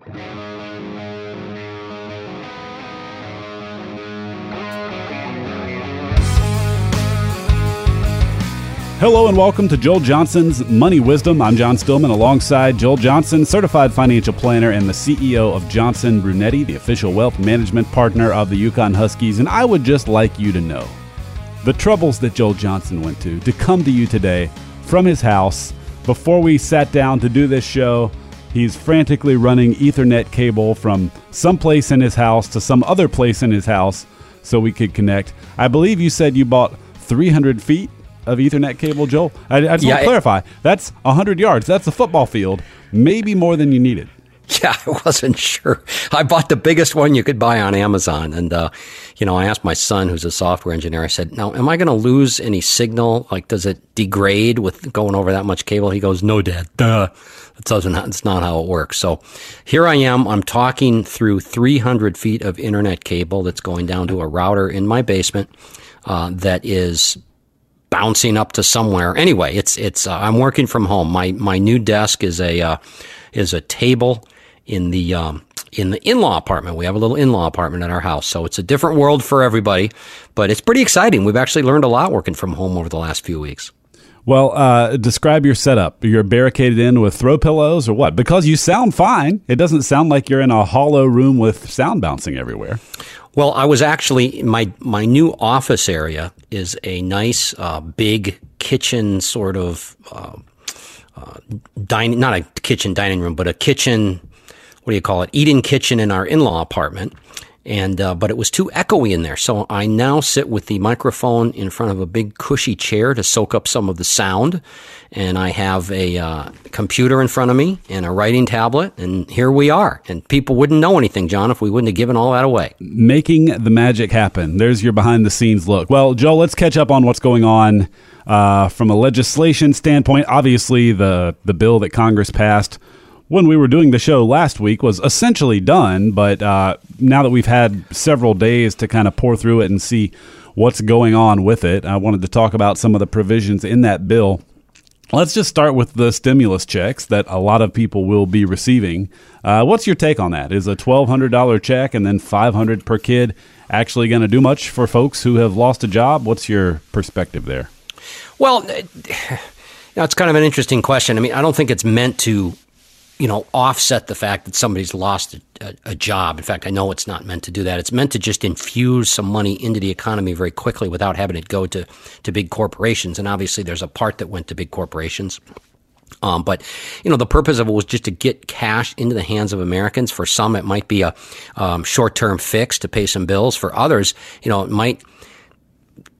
Hello and welcome to Joel Johnson's Money Wisdom. I'm John Stillman alongside Joel Johnson, certified financial planner and the CEO of Johnson Brunetti, the official wealth management partner of the UConn Huskies. And I would just like you to know the troubles that Joel Johnson went to to come to you today from his house before we sat down to do this show. He's frantically running Ethernet cable from some place in his house to some other place in his house so we could connect. I believe you said you bought 300 feet of Ethernet cable, Joel? I, I just Yeah, want to it- clarify. That's 100 yards. That's a football field, maybe more than you needed. Yeah, I wasn't sure. I bought the biggest one you could buy on Amazon. And, uh, you know, I asked my son, who's a software engineer, I said, now, am I going to lose any signal? Like, does it degrade with going over that much cable? He goes, no, dad. Duh. That doesn't, it's not how it works. So here I am. I'm talking through 300 feet of internet cable that's going down to a router in my basement, uh, that is bouncing up to somewhere. Anyway, it's it's uh, I'm working from home. My my new desk is a uh, is a table in the um, in the in-law apartment. We have a little in-law apartment at our house, so it's a different world for everybody. But it's pretty exciting. We've actually learned a lot working from home over the last few weeks. Well, uh, describe your setup. You're barricaded in with throw pillows or what? Because you sound fine. It doesn't sound like you're in a hollow room with sound bouncing everywhere. Well, I was actually my my new office area is a nice uh, big kitchen sort of uh, uh, dining not a kitchen dining room, but a kitchen. What do you call it? Eating kitchen in our in law apartment. And uh, but it was too echoey in there, so I now sit with the microphone in front of a big cushy chair to soak up some of the sound, and I have a uh, computer in front of me and a writing tablet, and here we are. And people wouldn't know anything, John, if we wouldn't have given all that away. making the magic happen. There's your behind the scenes look. Well, Joel, let's catch up on what's going on uh, from a legislation standpoint. Obviously, the the bill that Congress passed when we were doing the show last week was essentially done, but uh, now that we've had several days to kind of pour through it and see what's going on with it, I wanted to talk about some of the provisions in that bill. Let's just start with the stimulus checks that a lot of people will be receiving. Uh, what's your take on that? Is a twelve hundred dollar check and then five hundred per kid actually going to do much for folks who have lost a job? What's your perspective there? Well, you know, it's kind of an interesting question. I mean, I don't think it's meant to, you know, offset the fact that somebody's lost a, a, job. In fact, I know it's not meant to do that. It's meant to just infuse some money into the economy very quickly without having it go to, to big corporations. And obviously, there's a part that went to big corporations. Um, but you know, the purpose of it was just to get cash into the hands of Americans. For some, it might be a um, short-term fix to pay some bills. For others, you know, it might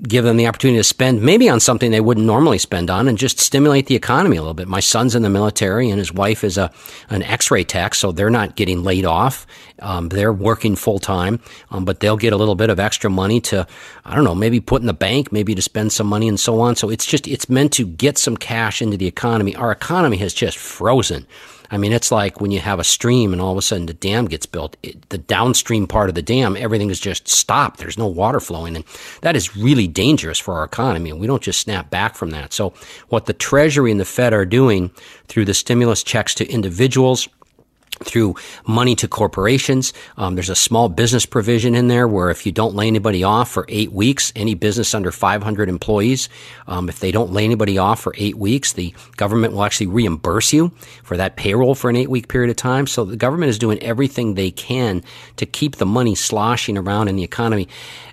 give them the opportunity to spend maybe on something they wouldn't normally spend on and just stimulate the economy a little bit. My son's in the military and his wife is a an x-ray tech, so they're not getting laid off. Um, they're working full time, um, but they'll get a little bit of extra money to, I don't know, maybe put in the bank, maybe to spend some money and so on. So it's just, it's meant to get some cash into the economy. Our economy has just frozen. I mean, it's like when you have a stream and all of a sudden the dam gets built, it, the downstream part of the dam, everything is just stopped. There's no water flowing. And that is really dangerous for our economy. And we don't just snap back from that. So what the Treasury and the Fed are doing through the stimulus checks to individuals, through money to corporations. Um, there's a small business provision in there where if you don't lay anybody off for eight weeks, any business under 500 employees, um, if they don't lay anybody off for eight weeks, the government will actually reimburse you for that payroll for an eight week period of time. So the government is doing everything they can to keep the money sloshing around in the economy.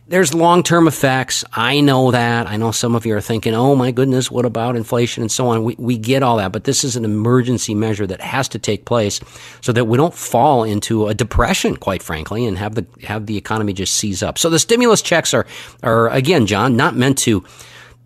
There's long term effects. I know that. I know some of you are thinking, oh my goodness, what about inflation and so on? We, we get all that, but this is an emergency measure that has to take place so that we don't fall into a depression, quite frankly, and have the, have the economy just seize up. So the stimulus checks are, are again, John, not meant to,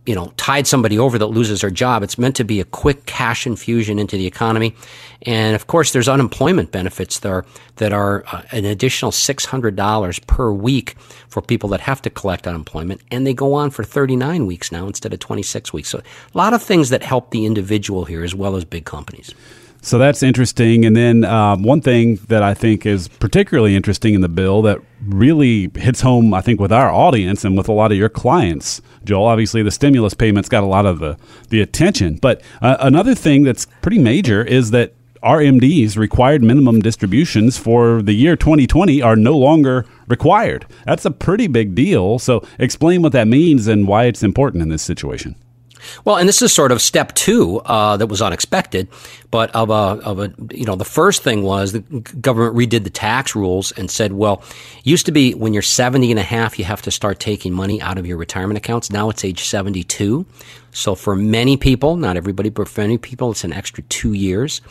you know, tide somebody over that loses their job. It's meant to be a quick cash infusion into the economy. And of course, there's unemployment benefits that are, that are uh, an additional $600 per week for people that have to collect unemployment. And they go on for 39 weeks now instead of 26 weeks. So a lot of things that help the individual here as well as big companies. So that's interesting. And then um, one thing that I think is particularly interesting in the bill that really hits home, I think, with our audience and with a lot of your clients, Joel. Obviously, the stimulus payments got a lot of the, the attention. But uh, another thing that's pretty major is that RMDs, required minimum distributions for the year 2020, are no longer required. That's a pretty big deal. So, explain what that means and why it's important in this situation. Well, and this is sort of step two uh, that was unexpected, but of a of a you know the first thing was the government redid the tax rules and said, well, used to be when you're 70 and a half, you have to start taking money out of your retirement accounts. Now it's age 72. So for many people, not everybody, but for many people, it's an extra two years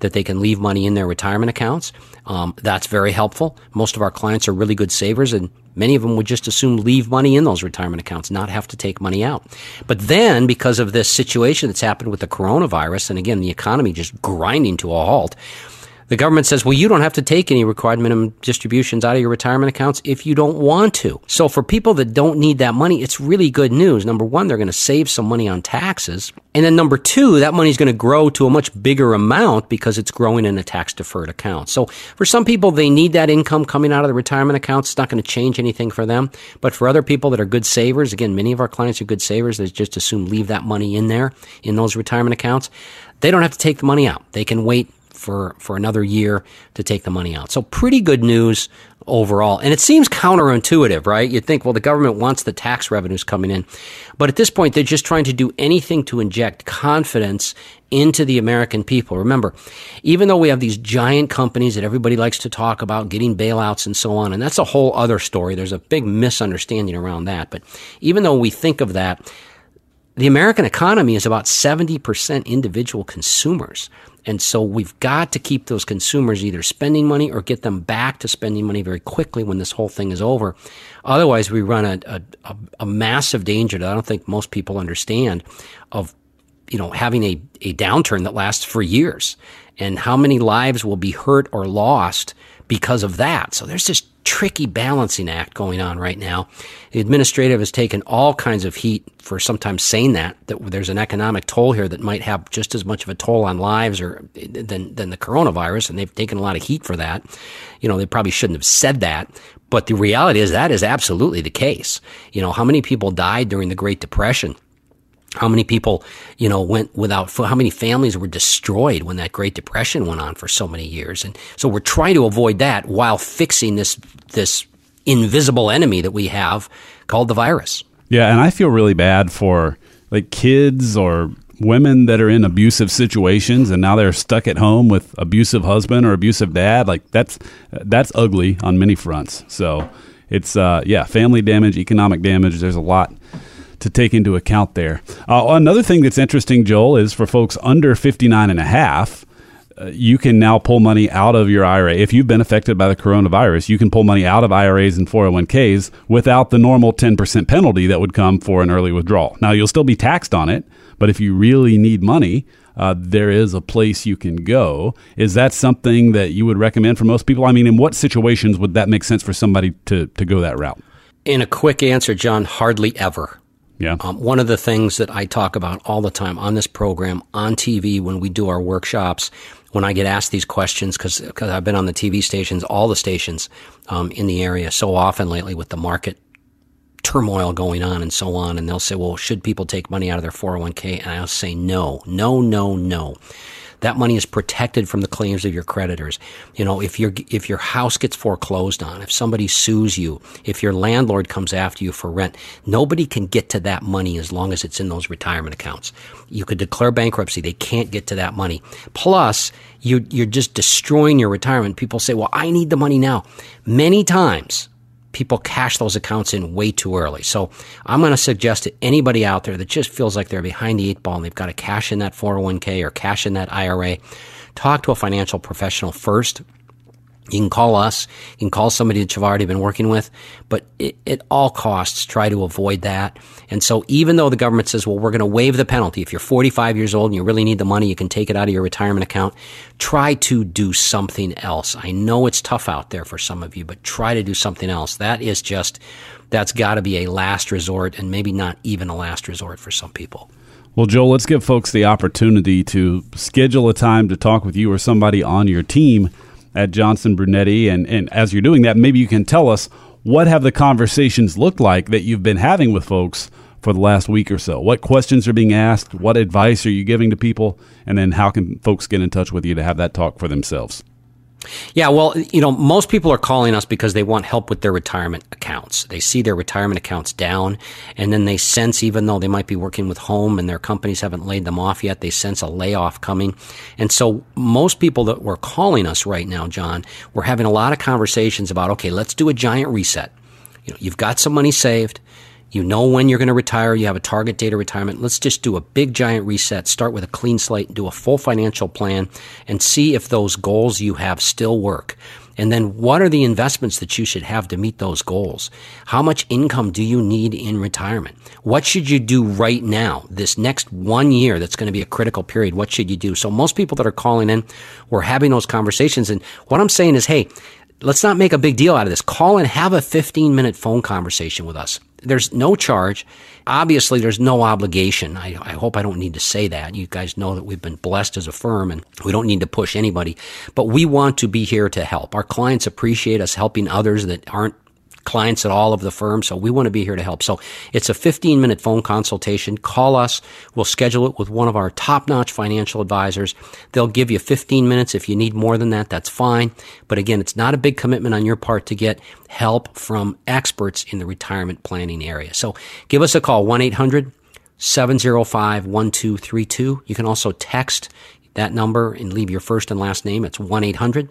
that they can leave money in their retirement accounts. Um, that's very helpful. Most of our clients are really good savers, and many of them would just assume leave money in those retirement accounts, not have to take money out. But then, because of this situation that's happened with the coronavirus, and again, the economy just grinding to a halt, the government says, well, you don't have to take any required minimum distributions out of your retirement accounts if you don't want to. So for people that don't need that money, it's really good news. Number one, they're going to save some money on taxes. And then number two, that money is going to grow to a much bigger amount because it's growing in a tax deferred account. So for some people, they need that income coming out of the retirement accounts. It's not going to change anything for them. But for other people that are good savers, again, many of our clients are good savers. They just assume leave that money in there in those retirement accounts. They don't have to take the money out. They can wait for, for another year to take the money out. So pretty good news overall. And it seems counterintuitive, right? You'd think, well, the government wants the tax revenues coming in. But at this point, they're just trying to do anything to inject confidence into the American people. Remember, even though we have these giant companies that everybody likes to talk about getting bailouts and so on, and that's a whole other story. There's a big misunderstanding around that. But even though we think of that, the American economy is about 70% individual consumers. And so we've got to keep those consumers either spending money or get them back to spending money very quickly when this whole thing is over. Otherwise, we run a, a, a massive danger that I don't think most people understand of, you know, having a, a downturn that lasts for years and how many lives will be hurt or lost because of that. So there's this tricky balancing act going on right now. The administrative has taken all kinds of heat for sometimes saying that that there's an economic toll here that might have just as much of a toll on lives or than than the coronavirus, and they've taken a lot of heat for that. You know, they probably shouldn't have said that, but the reality is that is absolutely the case. You know, how many people died during the Great Depression? How many people, you know, went without food, how many families were destroyed when that Great Depression went on for so many years. And so we're trying to avoid that while fixing this, this invisible enemy that we have called the virus. Yeah. And I feel really bad for like kids or women that are in abusive situations and now they're stuck at home with abusive husband or abusive dad like that's that's ugly on many fronts so it's uh yeah family damage economic damage there's a lot to take into account there. Uh, another thing that's interesting, Joel, is for folks under 59 and a half, uh, you can now pull money out of your IRA. If you've been affected by the coronavirus, you can pull money out of IRAs and 401ks without the normal 10% penalty that would come for an early withdrawal. Now, you'll still be taxed on it, but if you really need money, uh, there is a place you can go. Is that something that you would recommend for most people? I mean, in what situations would that make sense for somebody to, to go that route? In a quick answer, John, hardly ever. Yeah. Um, one of the things that I talk about all the time on this program, on TV, when we do our workshops, when I get asked these questions, because I've been on the TV stations, all the stations um, in the area so often lately with the market turmoil going on and so on, and they'll say, well, should people take money out of their 401k? And I'll say, no, no, no, no that money is protected from the claims of your creditors. You know, if your if your house gets foreclosed on, if somebody sues you, if your landlord comes after you for rent, nobody can get to that money as long as it's in those retirement accounts. You could declare bankruptcy, they can't get to that money. Plus, you you're just destroying your retirement. People say, "Well, I need the money now." Many times people cash those accounts in way too early. So I'm going to suggest to anybody out there that just feels like they're behind the eight ball and they've got to cash in that 401k or cash in that IRA, talk to a financial professional first you can call us. You can call somebody that you've already been working with, but it, at all costs, try to avoid that. And so even though the government says, well, we're going to waive the penalty. If you're 45 years old and you really need the money, you can take it out of your retirement account. Try to do something else. I know it's tough out there for some of you, but try to do something else. That is just, that's got to be a last resort and maybe not even a last resort for some people. Well, Joel, let's give folks the opportunity to schedule a time to talk with you or somebody on your team at Johnson Brunetti. And, and as you're doing that, maybe you can tell us what have the conversations looked like that you've been having with folks for the last week or so? What questions are being asked? What advice are you giving to people? And then how can folks get in touch with you to have that talk for themselves? Yeah, well, you know, most people are calling us because they want help with their retirement accounts. They see their retirement accounts down, and then they sense, even though they might be working with home and their companies haven't laid them off yet, they sense a layoff coming. And so, most people that were calling us right now, John, we're having a lot of conversations about, okay, let's do a giant reset. You know, you've got some money saved. You know when you're going to retire. You have a target date of retirement. Let's just do a big giant reset. Start with a clean slate, and do a full financial plan, and see if those goals you have still work. And then what are the investments that you should have to meet those goals? How much income do you need in retirement? What should you do right now? This next one year that's going to be a critical period. What should you do? So most people that are calling in, we're having those conversations. And what I'm saying is, hey, let's not make a big deal out of this. Call and have a 15 minute phone conversation with us. There's no charge. Obviously, there's no obligation. I, I, hope I don't need to say that. You guys know that we've been blessed as a firm and we don't need to push anybody, but we want to be here to help. Our clients appreciate us helping others that aren't clients at all of the firm. So we want to be here to help. So it's a 15 minute phone consultation. Call us. We'll schedule it with one of our top notch financial advisors. They'll give you 15 minutes. If you need more than that, that's fine. But again, it's not a big commitment on your part to get help from experts in the retirement planning area. So give us a call, 1 800 705 1232. You can also text that number and leave your first and last name. It's 1 800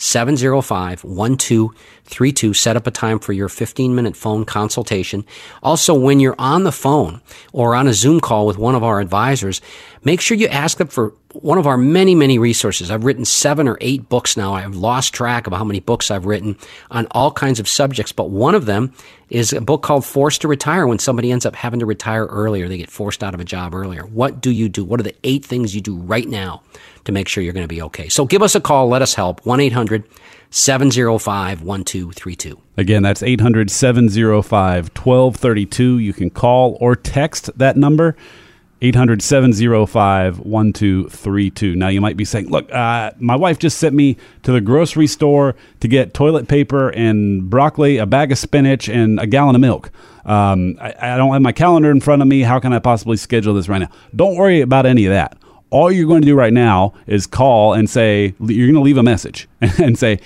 705 1232. Set up a time for your 15 minute phone consultation. Also, when you're on the phone or on a Zoom call with one of our advisors, make sure you ask them for one of our many, many resources. I've written seven or eight books now. I've lost track of how many books I've written on all kinds of subjects, but one of them is a book called Forced to Retire when somebody ends up having to retire earlier. They get forced out of a job earlier. What do you do? What are the eight things you do right now to make sure you're going to be okay? So give us a call. Let us help. 1 800 705 1232. Again, that's 800 705 1232. You can call or text that number. 800 705 1232. Now, you might be saying, look, uh, my wife just sent me to the grocery store to get toilet paper and broccoli, a bag of spinach, and a gallon of milk. Um, I, I don't have my calendar in front of me. How can I possibly schedule this right now? Don't worry about any of that. All you're going to do right now is call and say, you're going to leave a message and say,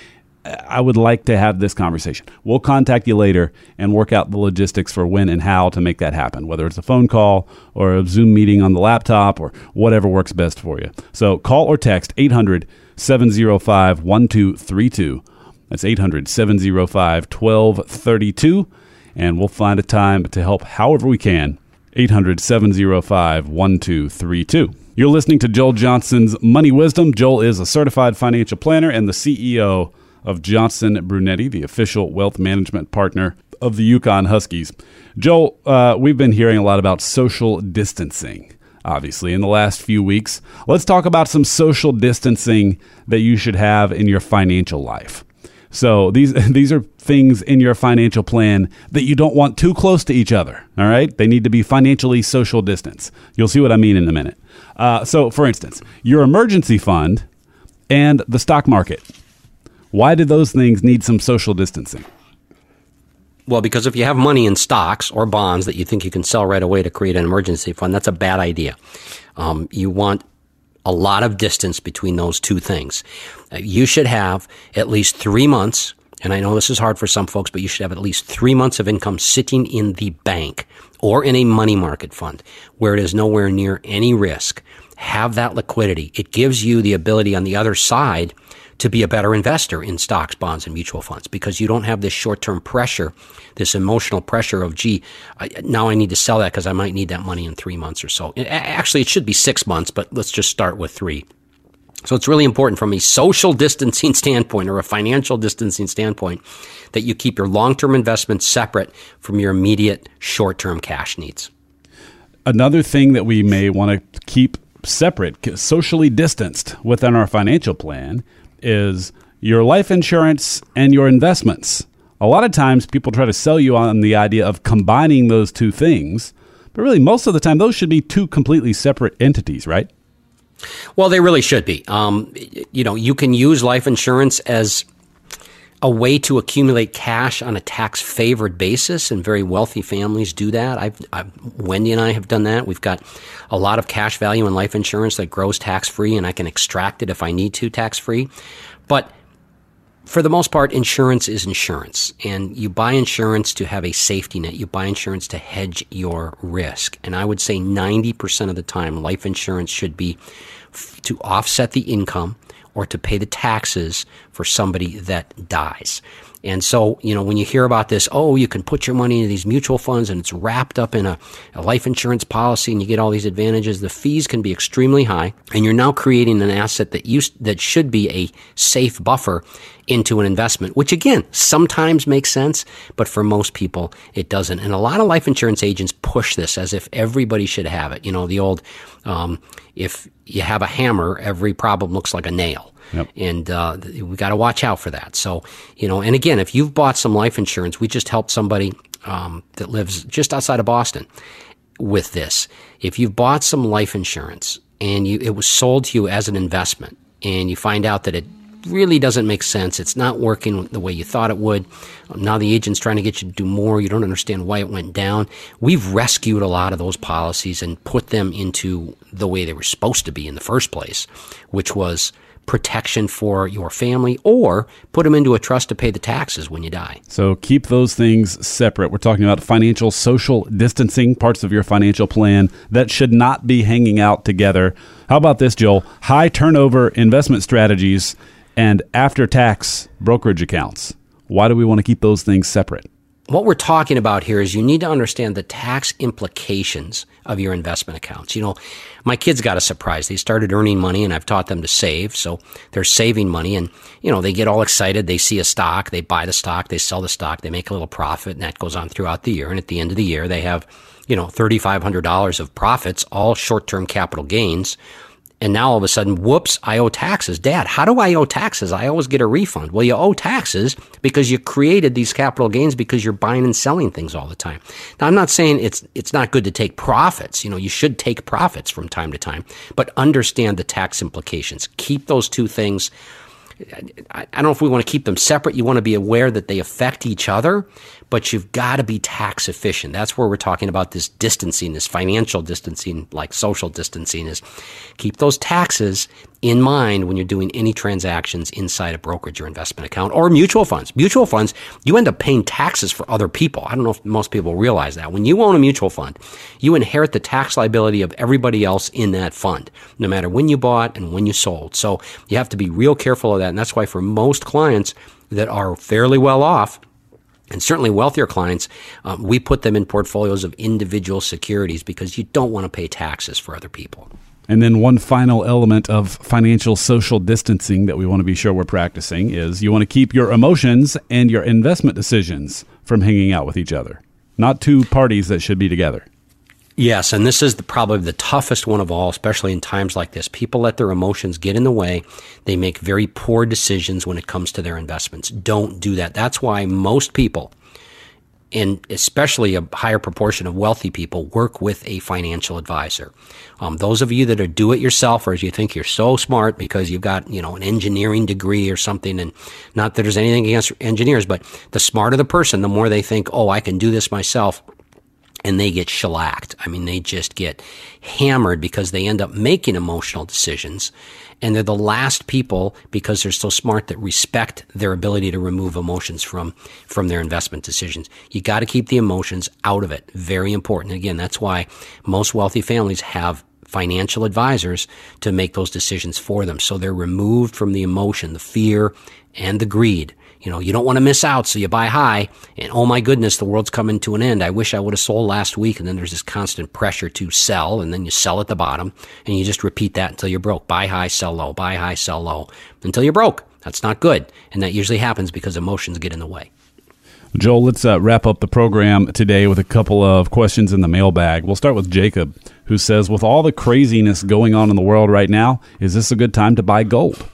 I would like to have this conversation. We'll contact you later and work out the logistics for when and how to make that happen, whether it's a phone call or a Zoom meeting on the laptop or whatever works best for you. So call or text 800 705 1232. That's 800 705 1232. And we'll find a time to help however we can. 800 705 1232. You're listening to Joel Johnson's Money Wisdom. Joel is a certified financial planner and the CEO of Johnson Brunetti, the official wealth management partner of the UConn Huskies. Joel, uh, we've been hearing a lot about social distancing, obviously, in the last few weeks. Let's talk about some social distancing that you should have in your financial life. So these these are things in your financial plan that you don't want too close to each other. All right, they need to be financially social distance. You'll see what I mean in a minute. Uh, so, for instance, your emergency fund and the stock market. Why do those things need some social distancing? Well, because if you have money in stocks or bonds that you think you can sell right away to create an emergency fund, that's a bad idea. Um, you want a lot of distance between those two things. Uh, you should have at least three months, and I know this is hard for some folks, but you should have at least three months of income sitting in the bank or in a money market fund where it is nowhere near any risk. Have that liquidity. It gives you the ability on the other side to be a better investor in stocks, bonds, and mutual funds because you don't have this short term pressure, this emotional pressure of, gee, I, now I need to sell that because I might need that money in three months or so. Actually, it should be six months, but let's just start with three. So it's really important from a social distancing standpoint or a financial distancing standpoint that you keep your long term investments separate from your immediate short term cash needs. Another thing that we may want to keep separate, socially distanced within our financial plan is your life insurance and your investments. A lot of times people try to sell you on the idea of combining those two things, but really most of the time those should be two completely separate entities, right? Well, they really should be. Um, you know, you can use life insurance as a way to accumulate cash on a tax favored basis, and very wealthy families do that. I've, I've, Wendy and I have done that. We've got a lot of cash value in life insurance that grows tax free, and I can extract it if I need to tax free. But for the most part, insurance is insurance, and you buy insurance to have a safety net. You buy insurance to hedge your risk. And I would say 90% of the time, life insurance should be f- to offset the income or to pay the taxes for somebody that dies. And so, you know, when you hear about this, oh, you can put your money into these mutual funds and it's wrapped up in a, a, life insurance policy and you get all these advantages, the fees can be extremely high. And you're now creating an asset that used, that should be a safe buffer into an investment, which again, sometimes makes sense, but for most people, it doesn't. And a lot of life insurance agents push this as if everybody should have it. You know, the old, um, if you have a hammer, every problem looks like a nail. Yep. And uh, we got to watch out for that. So, you know, and again, if you've bought some life insurance, we just helped somebody um, that lives just outside of Boston with this. If you've bought some life insurance and you, it was sold to you as an investment, and you find out that it really doesn't make sense. It's not working the way you thought it would. Now the agent's trying to get you to do more. You don't understand why it went down. We've rescued a lot of those policies and put them into the way they were supposed to be in the first place, which was protection for your family or put them into a trust to pay the taxes when you die. So keep those things separate. We're talking about financial social distancing, parts of your financial plan that should not be hanging out together. How about this, Joel? High turnover investment strategies and after tax brokerage accounts. Why do we want to keep those things separate? What we're talking about here is you need to understand the tax implications of your investment accounts. You know, my kids got a surprise. They started earning money and I've taught them to save. So they're saving money and, you know, they get all excited. They see a stock, they buy the stock, they sell the stock, they make a little profit and that goes on throughout the year. And at the end of the year, they have, you know, $3,500 of profits, all short-term capital gains and now all of a sudden, whoops, I owe taxes. Dad, how do I owe taxes? I always get a refund. Well, you owe taxes because you created these capital gains because you're buying and selling things all the time. Now, I'm not saying it's, it's not good to take profits. You know, you should take profits from time to time, but understand the tax implications. Keep those two things I don't know if we want to keep them separate. You want to be aware that they affect each other, but you've got to be tax efficient. That's where we're talking about this distancing, this financial distancing, like social distancing is keep those taxes in mind when you're doing any transactions inside a brokerage or investment account or mutual funds. Mutual funds, you end up paying taxes for other people. I don't know if most people realize that. When you own a mutual fund, you inherit the tax liability of everybody else in that fund, no matter when you bought and when you sold. So you have to be real careful of that. And that's why for most clients that are fairly well off, and certainly wealthier clients, um, we put them in portfolios of individual securities because you don't want to pay taxes for other people. And then one final element of financial social distancing that we want to be sure we're practicing is you want to keep your emotions and your investment decisions from hanging out with each other. Not two parties that should be together. Yes, and this is the, probably the toughest one of all, especially in times like this. People let their emotions get in the way. They make very poor decisions when it comes to their investments. Don't do that. That's why most people, and especially a higher proportion of wealthy people, work with a financial advisor. Um, those of you that are do-it-yourselfers, you think you're so smart because you've got you know an engineering degree or something, and not that there's anything against engineers, but the smarter the person, the more they think, oh, I can do this myself and they get shellacked. I mean, they just get hammered because they end up making emotional decisions. And they're the last people because they're so smart that respect their ability to remove emotions from, from their investment decisions. You got to keep the emotions out of it. Very important. Again, that's why most wealthy families have financial advisors to make those decisions for them. So they're removed from the emotion, the fear, and the greed you know, you don't want to miss out, so you buy high. And oh my goodness, the world's coming to an end. I wish I would have sold last week. And then there's this constant pressure to sell, and then you sell at the bottom, and you just repeat that until you're broke. Buy high, sell low, buy high, sell low, until you're broke. That's not good. And that usually happens because emotions get in the way. Joel, let's uh, wrap up the program today with a couple of questions in the mailbag. We'll start with Jacob, who says, With all the craziness going on in the world right now, is this a good time to buy gold?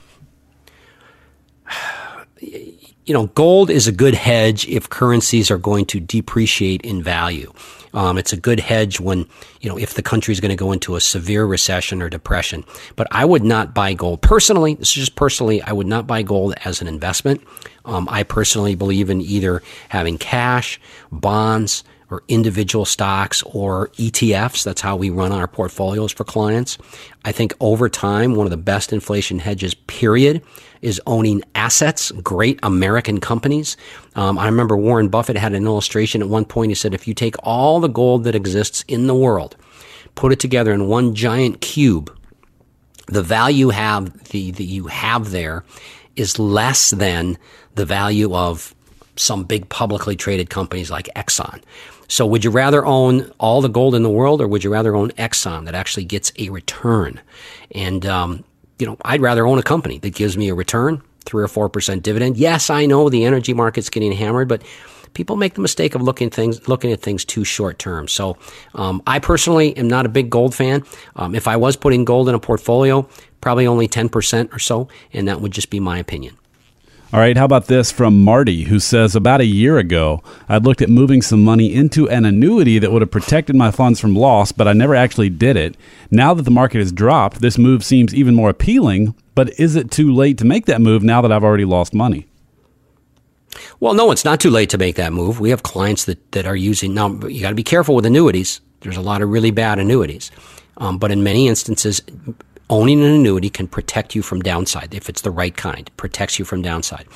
You know, gold is a good hedge if currencies are going to depreciate in value. Um, it's a good hedge when, you know, if the country is going to go into a severe recession or depression. But I would not buy gold personally. This is just personally, I would not buy gold as an investment. Um, I personally believe in either having cash, bonds, or individual stocks or ETFs. That's how we run our portfolios for clients. I think over time, one of the best inflation hedges, period, is owning assets, great American companies. Um, I remember Warren Buffett had an illustration at one point. He said, if you take all the gold that exists in the world, put it together in one giant cube, the value have the that you have there is less than the value of some big publicly traded companies like Exxon. So would you rather own all the gold in the world or would you rather own Exxon that actually gets a return? And, um, you know, I'd rather own a company that gives me a return, three or 4% dividend. Yes, I know the energy market's getting hammered, but people make the mistake of looking things looking at things too short term. So um, I personally am not a big gold fan. Um, if I was putting gold in a portfolio, probably only ten percent or so, and that would just be my opinion. All right, how about this from Marty, who says about a year ago, I'd looked at moving some money into an annuity that would have protected my funds from loss, but I never actually did it. Now that the market has dropped, this move seems even more appealing, but is it too late to make that move now that I've already lost money? Well, no, it's not too late to make that move. We have clients that, that are using, now you got to be careful with annuities. There's a lot of really bad annuities. Um, but in many instances, owning an annuity can protect you from downside if it's the right kind. Protects you from downside.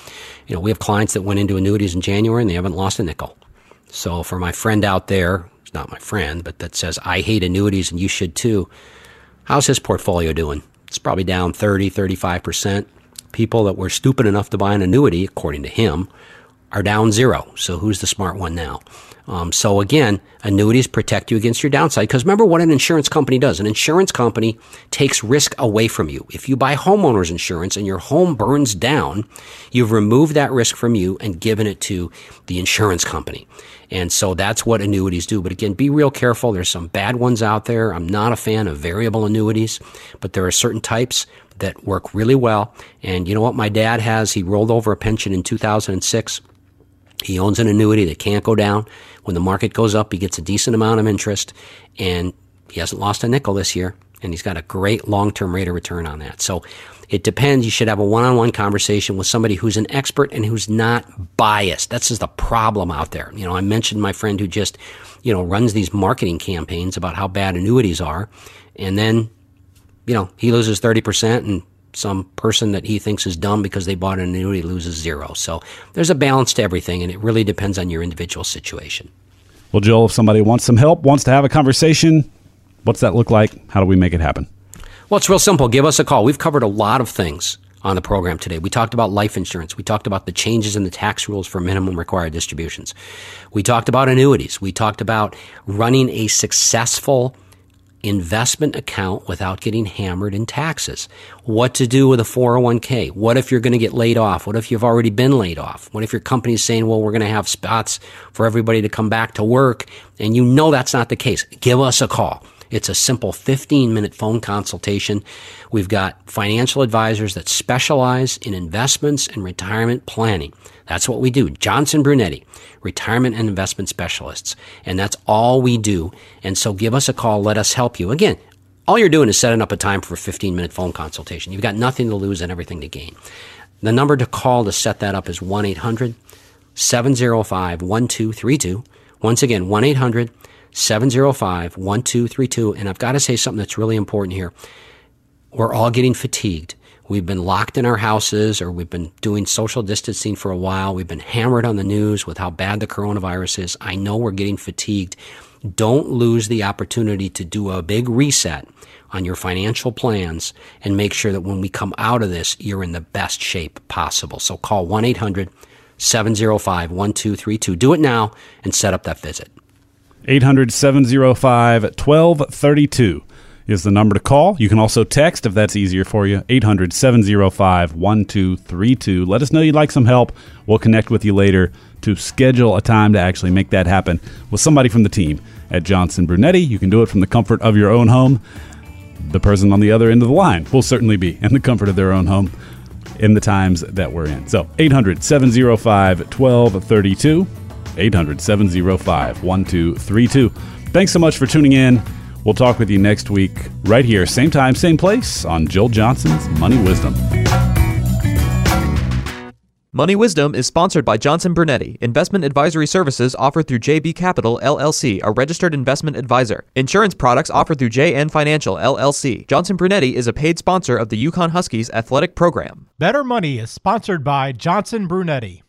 You know, we have clients that went into annuities in January and they haven't lost a nickel. So for my friend out there, it's not my friend, but that says I hate annuities and you should too. How's his portfolio doing? It's probably down 30, 35%. People that were stupid enough to buy an annuity, according to him, are down zero. So who's the smart one now? Um, so again, annuities protect you against your downside. Because remember what an insurance company does. An insurance company takes risk away from you. If you buy homeowners insurance and your home burns down, you've removed that risk from you and given it to the insurance company. And so that's what annuities do. But again, be real careful. There's some bad ones out there. I'm not a fan of variable annuities, but there are certain types that work really well. And you know what my dad has? He rolled over a pension in 2006. He owns an annuity that can't go down. When the market goes up, he gets a decent amount of interest, and he hasn't lost a nickel this year, and he's got a great long term rate of return on that. So it depends. You should have a one on one conversation with somebody who's an expert and who's not biased. That's just the problem out there. You know, I mentioned my friend who just, you know, runs these marketing campaigns about how bad annuities are, and then, you know, he loses 30% and some person that he thinks is dumb because they bought an annuity loses zero. So there's a balance to everything, and it really depends on your individual situation. Well, Joel, if somebody wants some help, wants to have a conversation, what's that look like? How do we make it happen? Well, it's real simple. Give us a call. We've covered a lot of things on the program today. We talked about life insurance. We talked about the changes in the tax rules for minimum required distributions. We talked about annuities. We talked about running a successful investment account without getting hammered in taxes. What to do with a 401k? What if you're going to get laid off? What if you've already been laid off? What if your company's saying, well, we're going to have spots for everybody to come back to work and you know that's not the case? Give us a call. It's a simple 15 minute phone consultation. We've got financial advisors that specialize in investments and retirement planning. That's what we do. Johnson Brunetti, retirement and investment specialists. And that's all we do. And so give us a call. Let us help you. Again, all you're doing is setting up a time for a 15 minute phone consultation. You've got nothing to lose and everything to gain. The number to call to set that up is 1 800 705 1232. Once again, 1 800 705 1232. And I've got to say something that's really important here. We're all getting fatigued. We've been locked in our houses or we've been doing social distancing for a while. We've been hammered on the news with how bad the coronavirus is. I know we're getting fatigued. Don't lose the opportunity to do a big reset on your financial plans and make sure that when we come out of this, you're in the best shape possible. So call 1 800 705 1232. Do it now and set up that visit. 800 705 1232 is the number to call. You can also text if that's easier for you. 800 705 1232. Let us know you'd like some help. We'll connect with you later to schedule a time to actually make that happen with somebody from the team at Johnson Brunetti. You can do it from the comfort of your own home. The person on the other end of the line will certainly be in the comfort of their own home. in the times that we're in. So 800 705 1232. 800 705 1232. Thanks so much for tuning in. We'll talk with you next week, right here, same time, same place on Joel Johnson's Money Wisdom. Money Wisdom is sponsored by Johnson Brunetti, investment advisory services offered through JB Capital LLC, a registered investment advisor. Insurance products offered through JN Financial LLC. Johnson Brunetti is a paid sponsor of the UConn Huskies athletic program. Better Money is sponsored by Johnson Brunetti.